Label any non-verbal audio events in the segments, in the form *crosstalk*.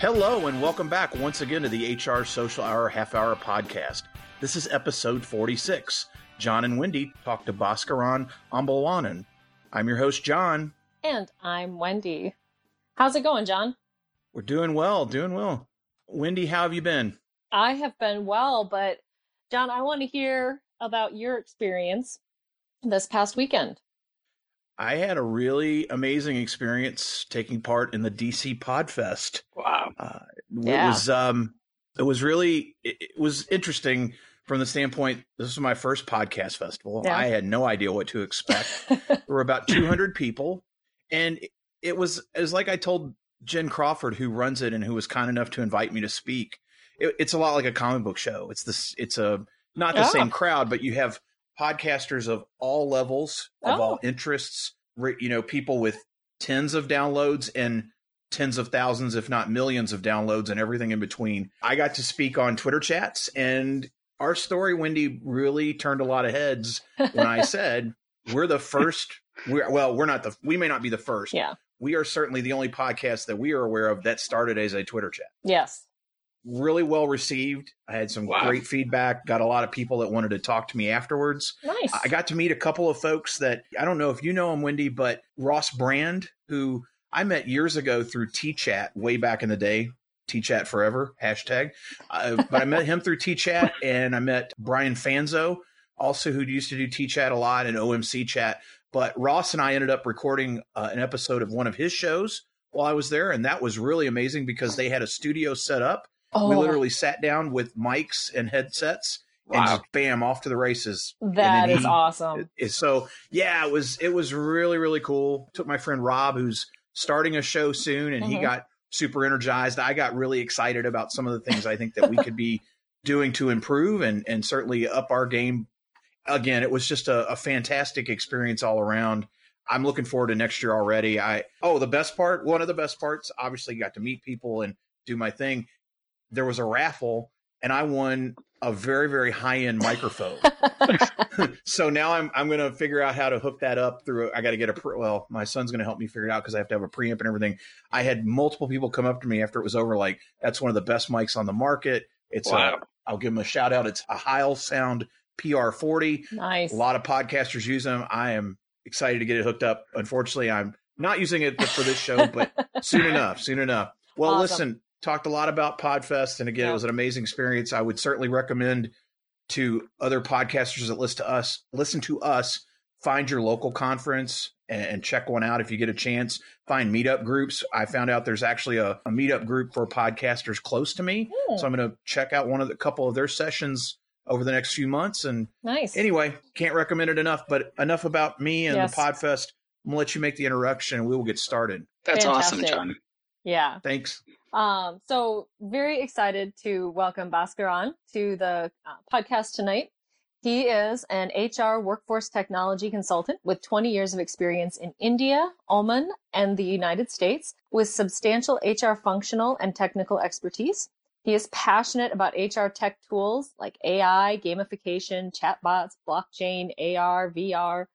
Hello, and welcome back once again to the HR Social Hour Half Hour Podcast. This is episode 46. Jon and Wendy talk to Baskaran Ambalavanan. I'm your host, Jon. And I'm Wendy. How's it going, Jon? We're doing well, doing well. Wendy, how have you been? I have been well, but Jon, I want to hear about your experience this past weekend. I had a really amazing experience taking part in the DC Podfest. Wow. Uh, yeah. It was um it was really it, it, was interesting from the standpoint this was my first podcast festival. Yeah. I had no idea what to expect. *laughs* there were about 200 people and it, it was it was like I told Jen Crawford who runs it and who was kind enough to invite me to speak. It, it's a lot like a comic book show. It's this it's a not the oh. same crowd, but you have podcasters of all levels, of oh. all interests, you know, people with tens of downloads and tens of thousands, if not millions of downloads and everything in between. I got to speak on Twitter chats and our story, Wendy, really turned a lot of heads when I *laughs* said we're the first. We're, well, we're not the, we may not be the first. Yeah. We are certainly the only podcast that we are aware of that started as a Twitter chat. Yes really well received. I had some wow. great feedback. Got a lot of people that wanted to talk to me afterwards. Nice. I got to meet a couple of folks that I don't know if you know him, Wendy, but Ross Brand, who I met years ago through T Chat way back in the day. T Chat forever hashtag. Uh, but I met him through T Chat, *laughs* and I met Brian Fanzo, also who used to do T Chat a lot and OMC Chat. But Ross and I ended up recording uh, an episode of one of his shows while I was there, and that was really amazing because they had a studio set up Oh. We literally sat down with mics and headsets and just bam off to the races. That is he, awesome. It, so yeah, it was it was really really cool. Took my friend Rob, who's starting a show soon, and mm-hmm. he got super energized. I got really excited about some of the things I think that we could be *laughs* doing to improve and and certainly up our game. Again, it was just a, a fantastic experience all around. I'm looking forward to next year already. I oh the best part, one of the best parts, obviously got to meet people and do my thing there was a raffle and I won a very very high end microphone. *laughs* so now I'm I'm going to figure out how to hook that up through. I got to get a pre, well, my son's going to help me figure it out because I have to have a preamp and everything. I had multiple people come up to me after it was over, like that's one of the best mics on the market. It's wow. a, I'll give them a shout out. It's a Heil Sound PR40. Nice. A lot of podcasters use them. I am excited to get it hooked up. Unfortunately, I'm not using it for this show, but soon *laughs* enough, soon enough. Well, awesome. listen, talked a lot about Podfest, and again, yeah. it was an amazing experience. I would certainly recommend to other podcasters that listen to us, listen to us, find your local conference and, and check one out if you get a chance. Find meetup groups. I found out there's actually a, a meetup group for podcasters close to me, so I'm going to check out one of the couple of their sessions over the next few months. And nice. Anyway, can't recommend it enough. But enough about me and yes. the Podfest. I'm gonna let you make the introduction, and we will get started. That's Fantastic. awesome, Jon. Yeah. Thanks. Um, so very excited to welcome Baskaran to the uh, podcast tonight. He is an HR workforce technology consultant with 20 years of experience in India, Oman, and the United States with substantial HR functional and technical expertise. He is passionate about HR tech tools like AI, gamification, chatbots, blockchain, AR, VR,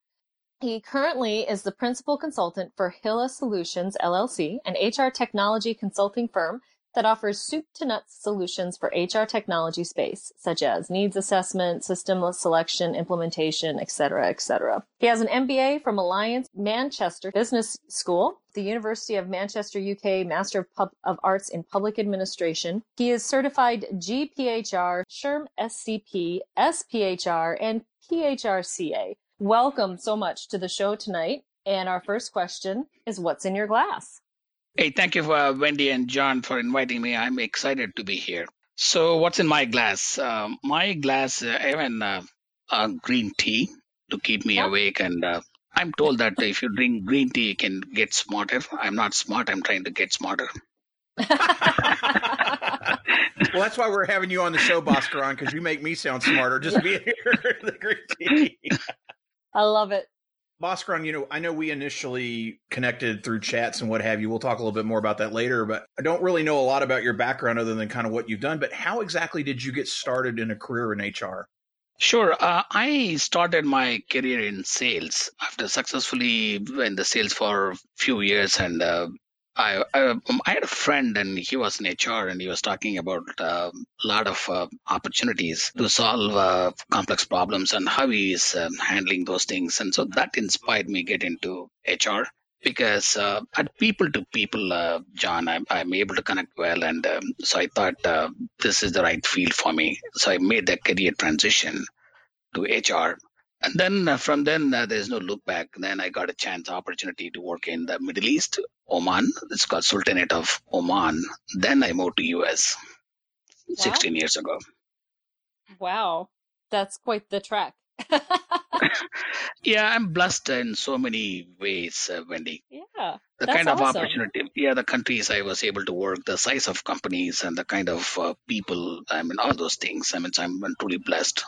he currently is the principal consultant for Hila Solutions LLC, an HR technology consulting firm that offers soup to nuts solutions for HR technology space, such as needs assessment, system selection, implementation, etc., etc. He has an MBA from Alliance Manchester Business School, the University of Manchester, UK, Master of, Pub- of Arts in Public Administration. He is certified GPHR, SHRM SCP, SPHR, and PHRCA. Welcome so much to the show tonight. And our first question is What's in your glass? Hey, thank you, for, uh, Wendy and John, for inviting me. I'm excited to be here. So, what's in my glass? Uh, my glass, uh, I have uh, green tea to keep me awake. And uh, I'm told that if you drink green tea, you can get smarter. I'm not smart, I'm trying to get smarter. *laughs* well, that's why we're having you on the show, Baskaran, because you make me sound smarter just being here the green tea. I love it. Baskaran, you know, I know we initially connected through chats and what have you. We'll talk a little bit more about that later, but I don't really know a lot about your background other than kind of what you've done. But how exactly did you get started in a career in HR? Sure. Uh, I started my career in sales after successfully in the sales for a few years and uh, I, I, um, I had a friend and he was in HR and he was talking about uh, a lot of uh, opportunities to solve uh, complex problems and how he is um, handling those things. And so that inspired me get into HR because uh, at people to people, uh, Jon, I'm, I'm, able to connect well. And um, so I thought uh, this is the right field for me. So I made that career transition to HR and then uh, from then, uh, there's no look back. Then I got a chance, opportunity to work in the Middle East, Oman. It's called Sultanate of Oman. Then I moved to US wow. 16 years ago. Wow. That's quite the trek. *laughs* *laughs* yeah, I'm blessed in so many ways, uh, Wendy. Yeah. The kind of awesome. opportunity, yeah, the countries I was able to work, the size of companies, and the kind of uh, people, I mean, all those things. I mean, I'm truly blessed.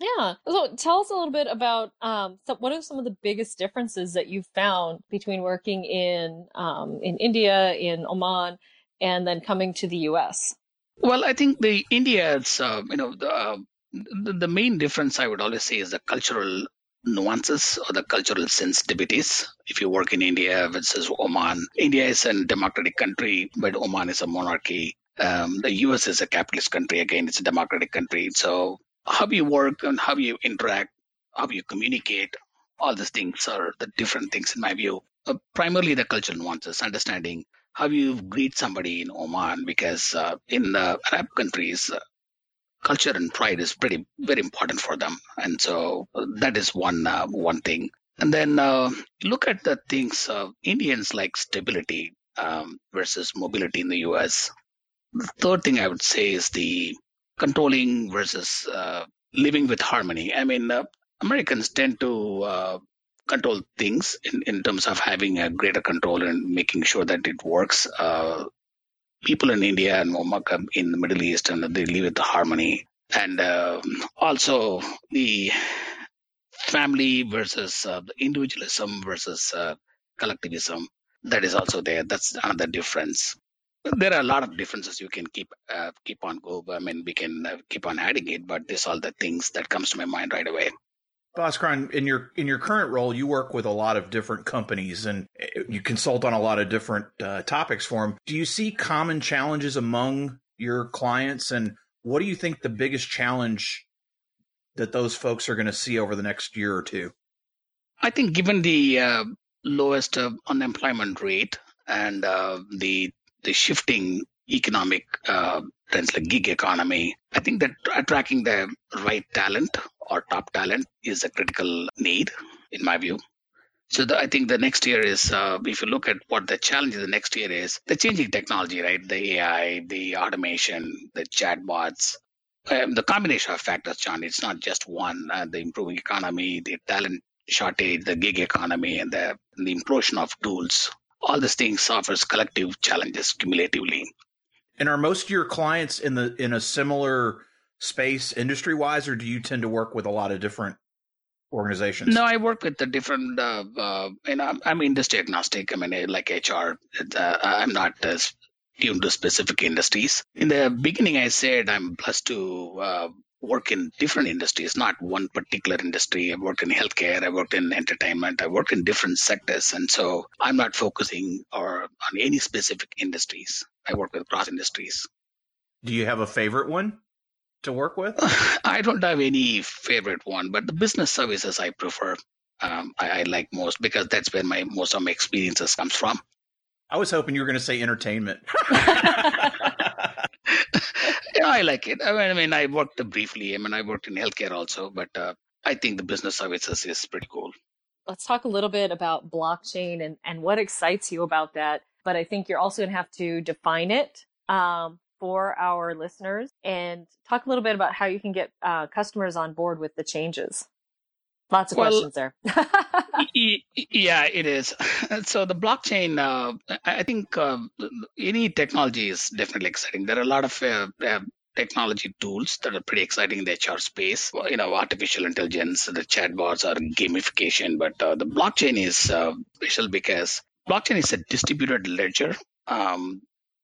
Yeah. So tell us a little bit about um, what are some of the biggest differences that you've found between working in um, in India, in Oman, and then coming to the U.S. Well, I think the India, it's uh, you know the, uh, the the main difference I would always say is the cultural nuances or the cultural sensitivities. If you work in India versus Oman, India is a democratic country, but Oman is a monarchy. Um, the U.S. is a capitalist country. Again, it's a democratic country. So how you work and how you interact, how you communicate, all these things are the different things in my view. Uh, primarily the cultural nuances, understanding how you greet somebody in Oman, because uh, in the Arab countries, uh, culture and pride is pretty very important for them, and so uh, that is one uh, one thing. And then uh, look at the things of Indians like stability um, versus mobility in the U.S. The third thing I would say is the controlling versus uh, living with harmony. I mean, uh, Americans tend to uh, control things in, in terms of having a greater control and making sure that it works. Uh, people in India and in the Middle East, and they live with harmony. And um, also the family versus uh, the individualism versus uh, collectivism. That is also there. That's another difference there are a lot of differences you can keep uh, keep on go. I mean, we can uh, keep on adding it, but these are the things that comes to my mind right away. Baskaran, in your in your current role, you work with a lot of different companies and uh, you consult on a lot of different uh, topics for them. Do you see common challenges among your clients, and what do you think the biggest challenge that those folks are going to see over the next year or two? I think, given the uh, lowest uh, unemployment rate and the the shifting economic uh, trends like gig economy. I think that attracting the right talent or top talent is a critical need, in my view. So the, I think the next year is, uh, if you look at what the challenge the next year is, the changing technology, right? The AI, the automation, the chatbots, um, the combination of factors, Jon. It's not just one. Uh, the improving economy, the talent shortage, the gig economy, and the, the implosion of tools all these things offers collective challenges cumulatively. And are most of your clients in the in a similar space industry wise, or do you tend to work with a lot of different organizations? No, I work with the different. Uh, uh, you know, I'm, I'm, industry agnostic. I mean, like HR, uh, I'm not as tuned to specific industries. In the beginning, I said I'm blessed to uh, work in different industries, not one particular industry. I worked in healthcare, I worked in entertainment, I worked in different sectors. And so I'm not focusing or on any specific industries. I work with cross industries. Do you have a favorite one to work with? *laughs* I don't have any favorite one, but the business services I prefer. Um, I, I like most because that's where my most of my experiences comes from. I was hoping you were going to say entertainment. *laughs* *laughs* yeah, I like it. I mean, I mean, I worked briefly. I mean, I worked in healthcare also, but uh, I think the business services is pretty cool. Let's talk a little bit about blockchain and, and what excites you about that. But I think you're also going to have to define it um, for our listeners and talk a little bit about how you can get uh, customers on board with the changes. Lots of well, questions there. *laughs* yeah, it is. *laughs* So the blockchain, uh, I think uh, any technology is definitely exciting. There are a lot of uh, uh technology tools that are pretty exciting in the HR space. You know, artificial intelligence, the chatbots, or gamification. But uh, the blockchain is uh, special because blockchain is a distributed ledger. Um,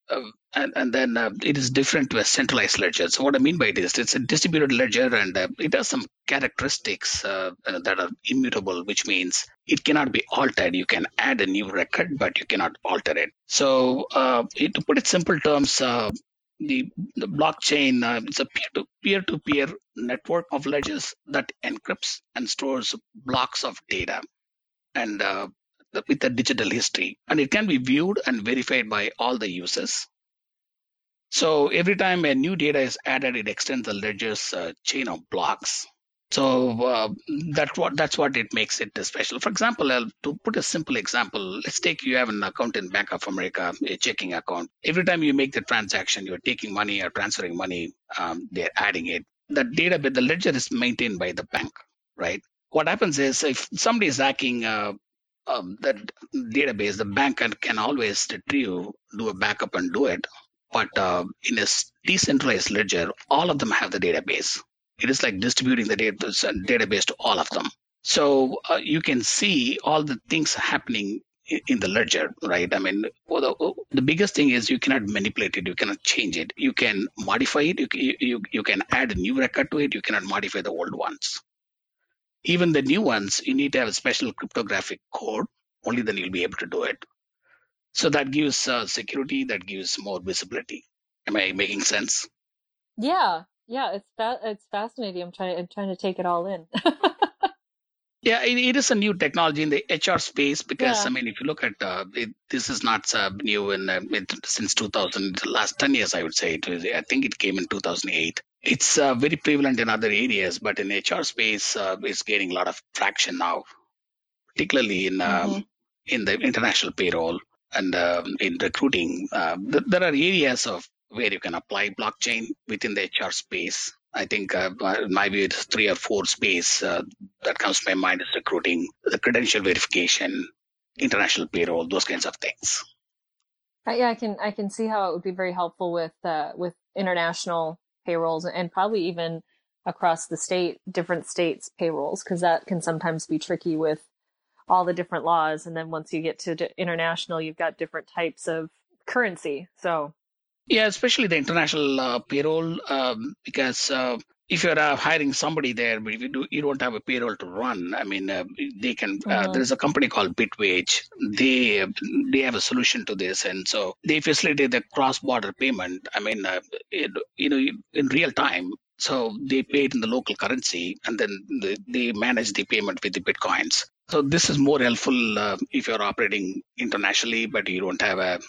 uh, and, and then uh, it is different to a centralized ledger. So what I mean by it is it's a distributed ledger and uh, it has some characteristics uh, uh, that are immutable, which means it cannot be altered. You can add a new record, but you cannot alter it. So uh, it, to put it simple terms, the, the blockchain is a peer to peer network of ledgers that encrypts and stores blocks of data and with a digital history and it can be viewed and verified by all the users. So every time a new data is added, it extends the ledger's uh, chain of blocks. So uh, that's what that's what it makes it special. For example, I'll, to put a simple example, let's take you have an account in Bank of America, a checking account. Every time you make the transaction, you're taking money or transferring money, um, they're adding it. The data, the ledger is maintained by the bank, right? What happens is if somebody is hacking uh, um, that database, the bank can, always retrieve, do a backup and do it. But uh, in a decentralized ledger, all of them have the database. It is like distributing the database to all of them. So uh, you can see all the things happening in the ledger, right? I mean, well, the, the, biggest thing is you cannot manipulate it, you cannot change it, you can modify it, you, you, you can add a new record to it, you cannot modify the old ones. Even the new ones, you need to have a special cryptographic code. Only then you'll be able to do it. So that gives uh, security, that gives more visibility. Am I making sense? Yeah, yeah, it's fa- it's fascinating. I'm trying I'm trying to take it all in. *laughs* yeah, it, it is a new technology in the HR space because yeah. I mean, if you look at uh, it, this is not uh, new in uh, it, since 2000, the last 10 years, I would say. It was, I think it came in 2008 it's uh, very prevalent in other areas, but in HR space, uh, it's gaining a lot of traction now, particularly in um, mm-hmm. in the international payroll and um, in recruiting. Uh, th- there are areas of where you can apply blockchain within the HR space. I think uh, my view is three or four space uh, that comes to my mind is recruiting, the credential verification, international payroll, those kinds of things. Uh, yeah, I can I can see how it would be very helpful with uh, with international payrolls and probably even across the state, different states' payrolls, because that can sometimes be tricky with all the different laws. And then once you get to international, you've got different types of currency. So, yeah, especially the international uh, payroll, um, because uh, if you're uh, hiring somebody there, but if you do, you don't have a payroll to run. I mean, uh, they can. Uh, mm-hmm. There's a company called Bitwage. They they have a solution to this, and so they facilitate the cross-border payment. I mean, uh, it, you know, in real time. So they pay it in the local currency, and then they, they manage the payment with the bitcoins. So this is more helpful uh, if you're operating internationally, but you don't have a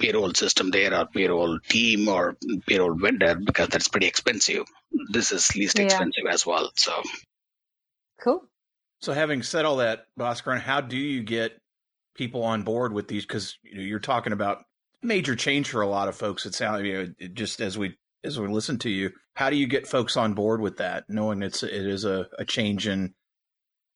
payroll system there or payroll team or payroll vendor because that's pretty expensive. This is least yeah. expensive as well. So cool. So having said all that, Baskaran, how do you get people on board with these? Because you know, you're talking about major change for a lot of folks. It sounds you know, just as we as we listen to you, how do you get folks on board with that, knowing it's it is a, a change in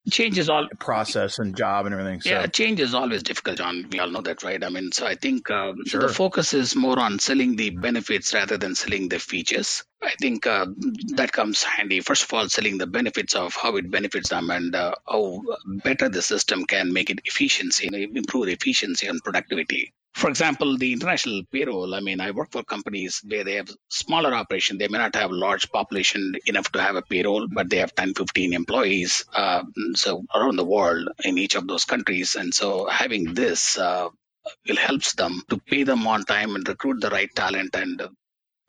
change is all process and job and everything. So. Yeah, change is always difficult, Jon. We all know that, right? I mean, so I think uh, sure. the focus is more on selling the benefits rather than selling the features. I think uh, that comes handy. First of all, selling the benefits of how it benefits them and uh, how better the system can make it efficiency, improve efficiency and productivity for example, the international payroll, I mean, I work for companies where they have smaller operation. They may not have large population enough to have a payroll, but they have 10, 15 employees. Uh, so around the world in each of those countries. And so having this uh, will helps them to pay them on time and recruit the right talent. And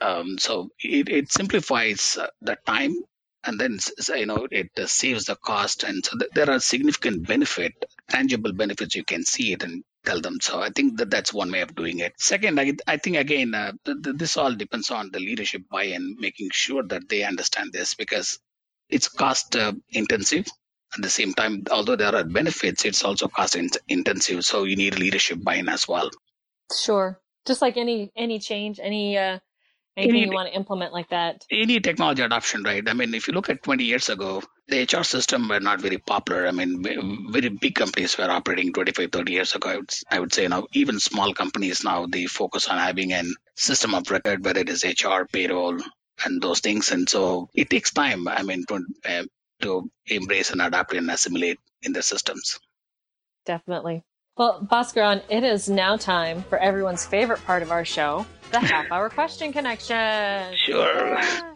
um, so it, it simplifies the time and then you know it saves the cost and so there are significant benefit tangible benefits you can see it and tell them. So I think that that's one way of doing it. Second, I, I think again, uh, th- th- this all depends on the leadership buy-in, making sure that they understand this because it's cost uh, intensive. At the same time, although there are benefits, it's also cost in- intensive. So you need leadership buy-in as well. Sure. Just like any any change, any uh, anything any, you want to implement like that. Any technology adoption, right? I mean, if you look at 20 years ago, the HR system were not very popular. I mean, very big companies were operating 25, 30 years ago. I would, I would say now even small companies now, they focus on having a system of record, whether it is HR, payroll, and those things. And so it takes time, I mean, to, uh, to embrace and adapt and assimilate in their systems. Definitely. Well, Baskaran, it is now time for everyone's favorite part of our show, the half hour question connection. Sure. Yeah.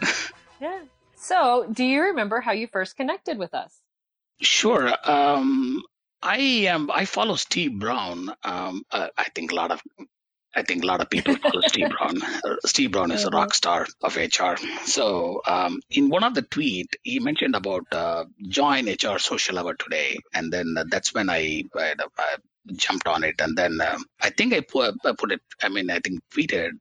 yeah. So, do you remember how you first connected with us? Sure. Um, I am. I follow Steve Browne. Um, uh, I think a lot of. I think a lot of people follow Steve *laughs* Browne. Uh, Steve Browne is a rock star of HR. So, um, in one of the tweet, he mentioned about uh, join HR social hour today, and then uh, that's when I, I, I, jumped on it, and then um, I think I put, I put it. I mean, I think tweeted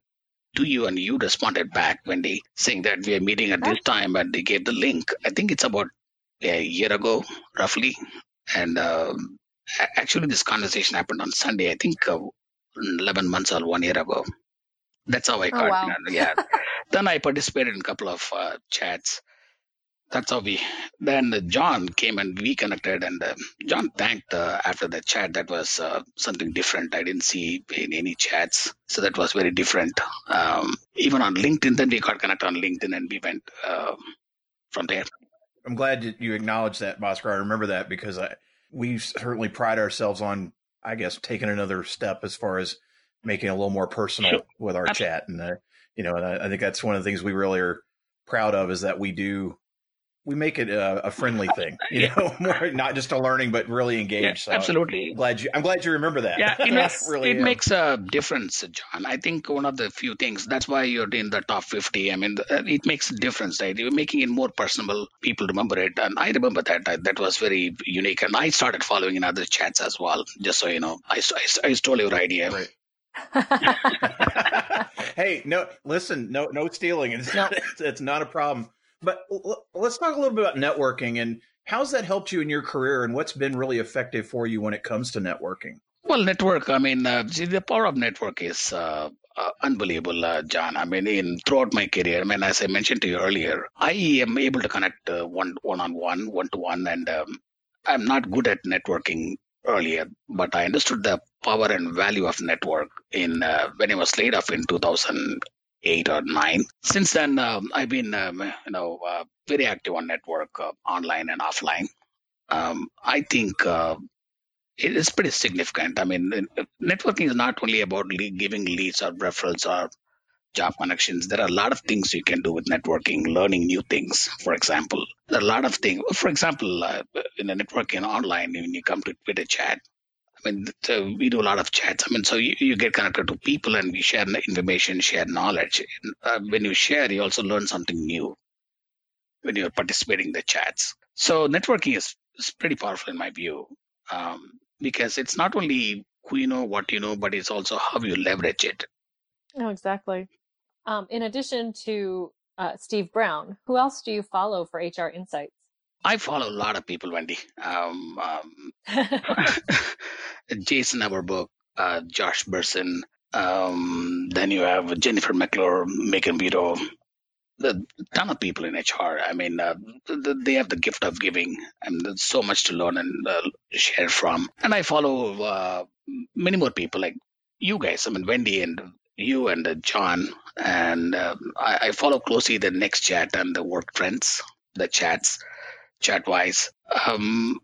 to you, and you responded back, Wendy, saying that we are meeting at this time, and they gave the link. I think it's about a year ago, roughly, and um, actually, this conversation happened on Sunday. I think uh, 11 months or one year ago. That's how I Oh, got. wow. Yeah. *laughs* then I participated in a couple of uh, chats. That's how we. Then Jon came and we connected, and uh, Jon thanked uh, after the chat. That was uh, something different. I didn't see in any chats, so that was very different. Um, even on LinkedIn, then we got connected on LinkedIn, and we went uh, from there. I'm glad that you acknowledged that, Baskar. I remember that because I, we certainly pride ourselves on, I guess, taking another step as far as making it a little more personal Sure. with our Absolutely. chat. And, uh, you know, and I, I think that's one of the things we really are proud of is that we do, we make it a, a friendly *laughs* thing, you Yeah. know, *laughs* more, not just a learning, but really engaged. Yeah, so absolutely. I'm glad you, I'm glad you remember that. Yeah, it *laughs* makes Really it am. makes a difference, Jon. I think one of the few things that's why you're in the top 50. I mean, uh, it makes a difference, right? You're making it more personable. People remember it, and I remember that. I, that was very unique, and I started following in other chats as well. Just so you know, I, I, I stole your idea. Right. hey, no, listen, no, no stealing. It's, No. it's, it's not a problem. But l- let's talk a little bit about networking and how's that helped you in your career and what's been really effective for you when it comes to networking? Well, network. I mean, uh, the power of network is uh, uh, unbelievable, uh, Jon. I mean, in throughout my career, I mean, as I mentioned to you earlier, I am able to connect uh, one one on one, one to one, and um, I'm not good at networking earlier, but I understood the power and value of network in uh, when I was laid off in 2008 or nine. Since then, um, I've been um, you know uh, very active on network, uh, online and offline. Um, I think. Uh, it is pretty significant. I mean, networking is not only about le- giving leads or referrals or job connections. There are a lot of things you can do with networking, learning new things, for example. There are a lot of things. For example, uh, in a networking online, when you come to Twitter chat, I mean, so we do a lot of chats. I mean, so you, you get connected to people and we share information, share knowledge. Uh, when you share, you also learn something new when you're participating in the chats. So networking is, is pretty powerful in my view. Um, because it's not only who you know, what you know, but it's also how you leverage it. oh, exactly. Um, in addition to uh, Steve Browne, who else do you follow for HR Insights? I follow a lot of people, Wendy. Um, um, *laughs* Jason Averbook, uh, Josh Bersin. Um, then you have Jennifer McClure, Meghan Biro, a ton of people in HR. I mean, uh, th- th- they have the gift of giving, and there's so much to learn and uh, share from. And I follow uh, many more people like you guys. I mean, Wendy and you and uh, Jon, and um, I, I follow closely the next chat and the work trends, the chats, chat wise. Um,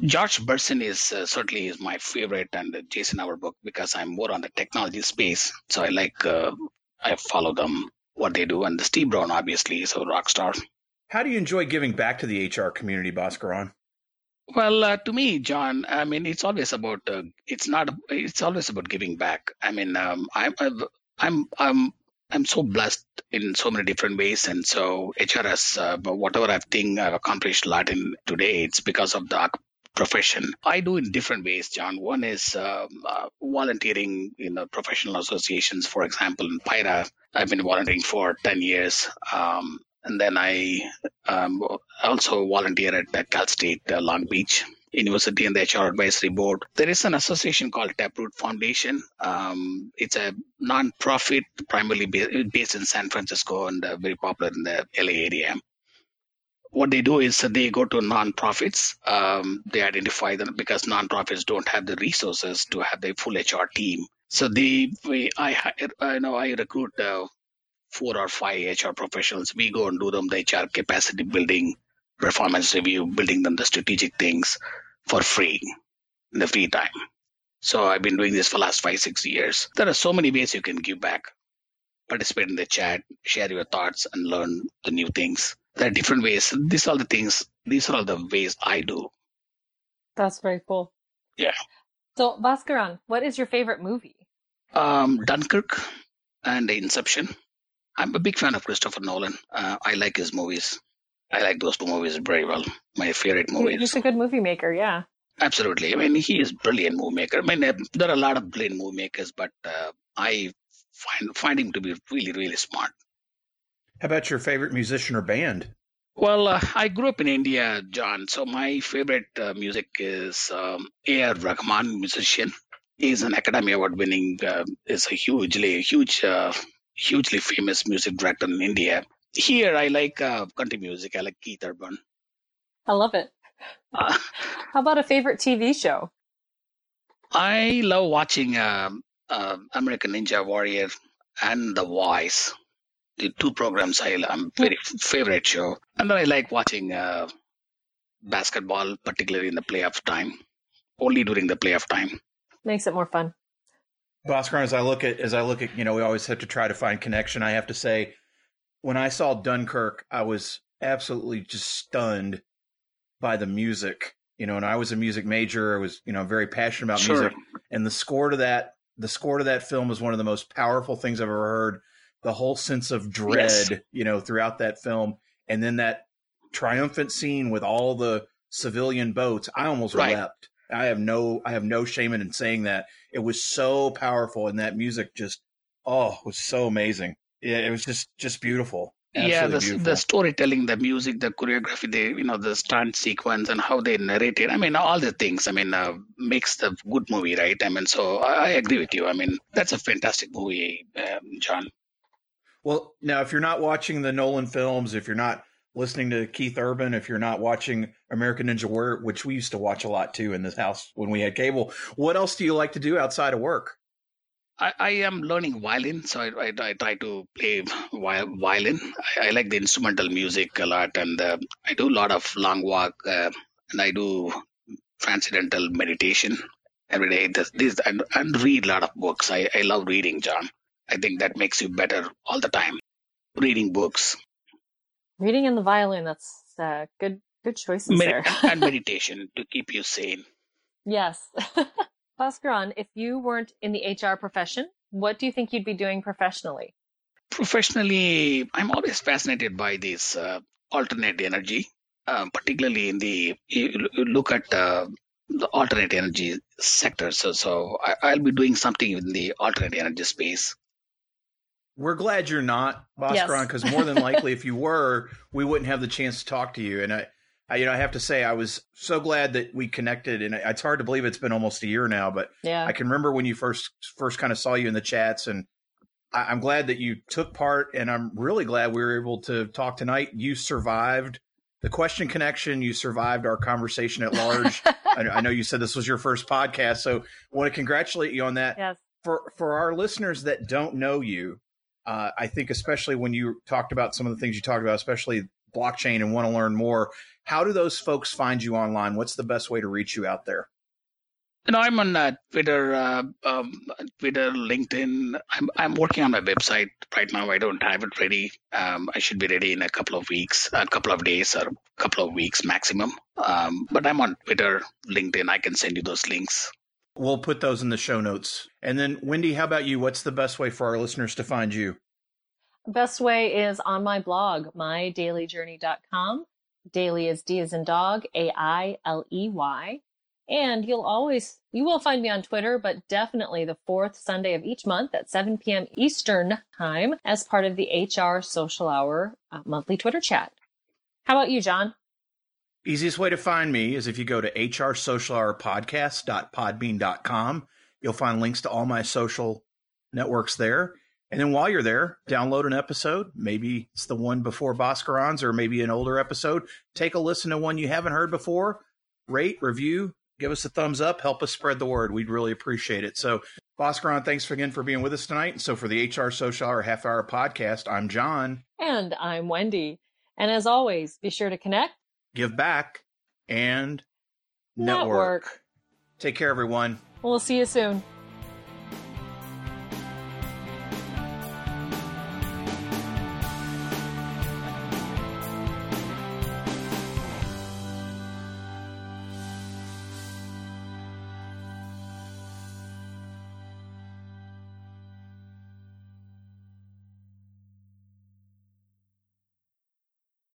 Josh Bersin is uh, certainly is my favorite, and Jason Averbook because I'm more on the technology space, so I like uh, I follow them what they do, and the Steve Browne obviously is a rock star. How do you enjoy giving back to the HR community, Baskaran? Well, uh, to me, Jon, I mean, it's always about uh, it's not it's always about giving back. I mean, um, I'm I'm I'm I'm so blessed in so many different ways, and so HRS, uh, whatever I've think I've accomplished a lot in today, it's because of the profession. I do in different ways, Jon. One is um, uh, volunteering in the professional associations. For example, in PIHRA, I've been volunteering for 10 years. Um, and then I um, also volunteer at uh, Cal State uh, Long Beach University and the HR Advisory Board. There is an association called Taproot Foundation. Um, it's a non-profit, primarily ba- based in San Francisco and uh, very popular in the LA area what they do is they go to non-profits. Um, they identify them because non-profits don't have the resources to have their full HR team. So they, we, I, I know I recruit uh, four or five HR professionals. We go and do them the HR capacity building, performance review, building them the strategic things for free in the free time. So I've been doing this for last five, six years. There are so many ways you can give back. Participate in the chat, share your thoughts, and learn the new things. There are different ways. These are the things. These are all the ways I do. That's very cool. Yeah. So Baskaran, what is your favorite movie? Um, Dunkirk and Inception. I'm a big fan of Christopher Nolan. Uh, I like his movies. I like those two movies very well. My favorite movie. He's a good movie maker, yeah. Absolutely. I mean, he is brilliant movie maker. I mean, uh, there are a lot of brilliant movie makers, but uh, I find find him to be really, really smart. How about your favorite musician or band? Well, uh, I grew up in India, Jon. So my favorite uh, music is um, A.R. Rahman, musician. He's an Academy Award winning, uh, is a hugely, huge, uh, hugely famous music director in India. Here, I like uh, country music. I like Keith Urban. I love it. Uh, How about a favorite TV show? I love watching um uh, American Ninja Warrior and The Voice. The two programs I am very favorite show, and then I like watching uh, basketball, particularly in the playoff time. Only during the playoff time. Makes it more fun. Baskaran, as I look at as I look at, you know, we always have to try to find connection. I have to say, when I saw Dunkirk, I was absolutely just stunned by the music. You know, and I was a music major. I was, you know, very passionate about Sure. music. And the score to that the score to that film is one of the most powerful things I've ever heard. The whole sense of dread, Yes. you know, throughout that film. And then that triumphant scene with all the civilian boats, I almost Right. wept. I have no I have no shame in saying that. It was so powerful and that music just oh, was so amazing. Yeah, it was just just beautiful. yeah, the beautiful. the storytelling, the music, the choreography, the you know the stunt sequence and how they narrate it. I mean, all the things. I mean, uh, makes the good movie, right? I mean, so I, I agree with you. I mean, that's a fantastic movie, um, Jon. Well, now if you're not watching the Nolan films, if you're not listening to Keith Urban, if you're not watching American Ninja Warrior, which we used to watch a lot too in this house when we had cable, what else do you like to do outside of work? I, I am learning violin, so I, I, I try to play violin. I, I like the instrumental music a lot, and uh, I do a lot of long walk, uh, and I do transcendental meditation every day. This, this and, and read a lot of books. I, I love reading, Jon. I think that makes you better all the time. Reading books, Reading and the violin, that's uh, good good choices Med- there. and *laughs* meditation to keep you sane. yes. *laughs* Baskaran, if you weren't in the HR profession, what do you think you'd be doing professionally? professionally, I'm always fascinated by this uh, alternate energy, uh, particularly in the you you look at uh, the alternate energy sector. So, so I, I'll be doing something in the alternate energy space. We're glad you're not, Baskaran, Yes. because more than likely, if you *laughs* were, we wouldn't have the chance to talk to you. And I, I, you know, I have to say, I was so glad that we connected. And it's hard to believe it's been almost a year now, but Yeah. I can remember when you first first kind of saw you in the chats, and I, I'm glad that you took part, and I'm really glad we were able to talk tonight. You survived the question connection. You survived our conversation at large. *laughs* I, I know you said this was your first podcast, so I want to congratulate you on that. yes. For for our listeners that don't know you, uh, I think especially when you talked about some of the things you talked about, especially blockchain, and want to learn more. How do those folks find you online? What's the best way to reach you out there? You know, I'm on uh, Twitter, uh, um, Twitter, LinkedIn. I'm I'm working on my website right now. I don't have it ready. Um, I should be ready in a couple of weeks, a couple of days, or a couple of weeks maximum. Um, but I'm on Twitter, LinkedIn. I can send you those links. We'll put those in the show notes. And then, Wendy, how about you? What's the best way for our listeners to find you? Best way is on my blog, mydaileyjourney.com. Daily is D as in dog, A I L E Y. And you'll always, you will find me on Twitter, but definitely the fourth Sunday of each month at 7 p.m. Eastern time as part of the HR Social Hour uh, monthly Twitter chat. How about you, Jon? Easiest way to find me is if you go to hrsocialhourpodcast.podbean.com. You'll find links to all my social networks there. And then while you're there, download an episode. Maybe it's the one before Baskaran's or maybe an older episode. Take a listen to one you haven't heard before. Rate, review, give us a thumbs up, help us spread the word. We'd really appreciate it. So, Boscaron, thanks again for being with us tonight. And so, for the HR Social Hour Half Hour Podcast, I'm Jon. And I'm Wendy. And as always, be sure to connect, Give back and network. network. Take care, everyone. We'll see you soon.